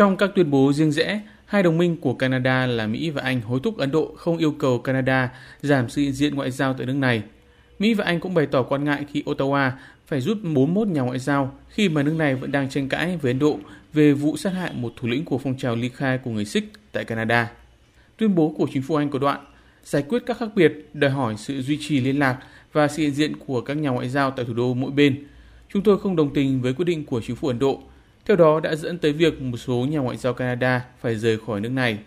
Trong các tuyên bố riêng rẽ, hai đồng minh của Canada là Mỹ và Anh hối thúc Ấn Độ không yêu cầu Canada giảm sự hiện diện ngoại giao tại nước này. Mỹ và Anh cũng bày tỏ quan ngại khi Ottawa phải rút 41 nhà ngoại giao khi mà nước này vẫn đang tranh cãi với Ấn Độ về vụ sát hại một thủ lĩnh của phong trào ly khai của người Sikh tại Canada. Tuyên bố của chính phủ Anh có đoạn giải quyết các khác biệt đòi hỏi sự duy trì liên lạc và sự hiện diện của các nhà ngoại giao tại thủ đô mỗi bên. Chúng tôi không đồng tình với quyết định của chính phủ Ấn Độ. Theo đó đã dẫn tới việc một số nhà ngoại giao Canada phải rời khỏi nước này.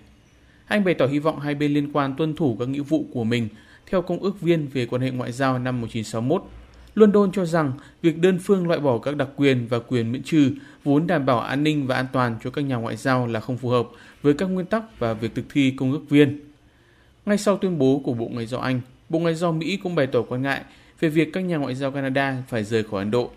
Anh bày tỏ hy vọng hai bên liên quan tuân thủ các nghĩa vụ của mình theo Công ước viên về quan hệ ngoại giao năm 1961. London cho rằng việc đơn phương loại bỏ các đặc quyền và quyền miễn trừ vốn đảm bảo an ninh và an toàn cho các nhà ngoại giao là không phù hợp với các nguyên tắc và việc thực thi công ước viên. Ngay sau tuyên bố của Bộ Ngoại giao Anh, Bộ Ngoại giao Mỹ cũng bày tỏ quan ngại về việc các nhà ngoại giao Canada phải rời khỏi Ấn Độ.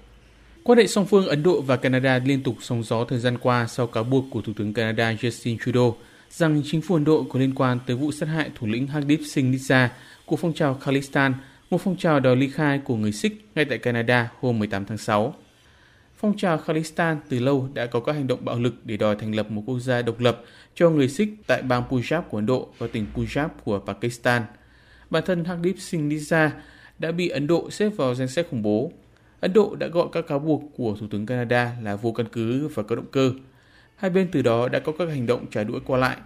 Quan hệ song phương Ấn Độ và Canada liên tục sóng gió thời gian qua sau cáo buộc của Thủ tướng Canada Justin Trudeau rằng chính phủ Ấn Độ có liên quan tới vụ sát hại thủ lĩnh Hardeep Singh Nizar của phong trào Khalistan, một phong trào đòi ly khai của người Sikh ngay tại Canada hôm 18 tháng 6. Phong trào Khalistan từ lâu đã có các hành động bạo lực để đòi thành lập một quốc gia độc lập cho người Sikh tại bang Punjab của Ấn Độ và tỉnh Punjab của Pakistan. Bản thân Hardeep Singh Nizar đã bị Ấn Độ xếp vào danh sách khủng bố. Ấn Độ đã gọi các cáo buộc của Thủ tướng Canada là vô căn cứ và có động cơ. Hai bên từ đó đã có các hành động trả đũa qua lại.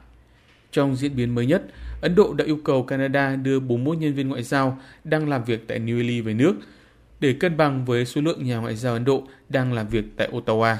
Trong diễn biến mới nhất, Ấn Độ đã yêu cầu Canada đưa 41 nhân viên ngoại giao đang làm việc tại New Delhi về nước để cân bằng với số lượng nhà ngoại giao Ấn Độ đang làm việc tại Ottawa.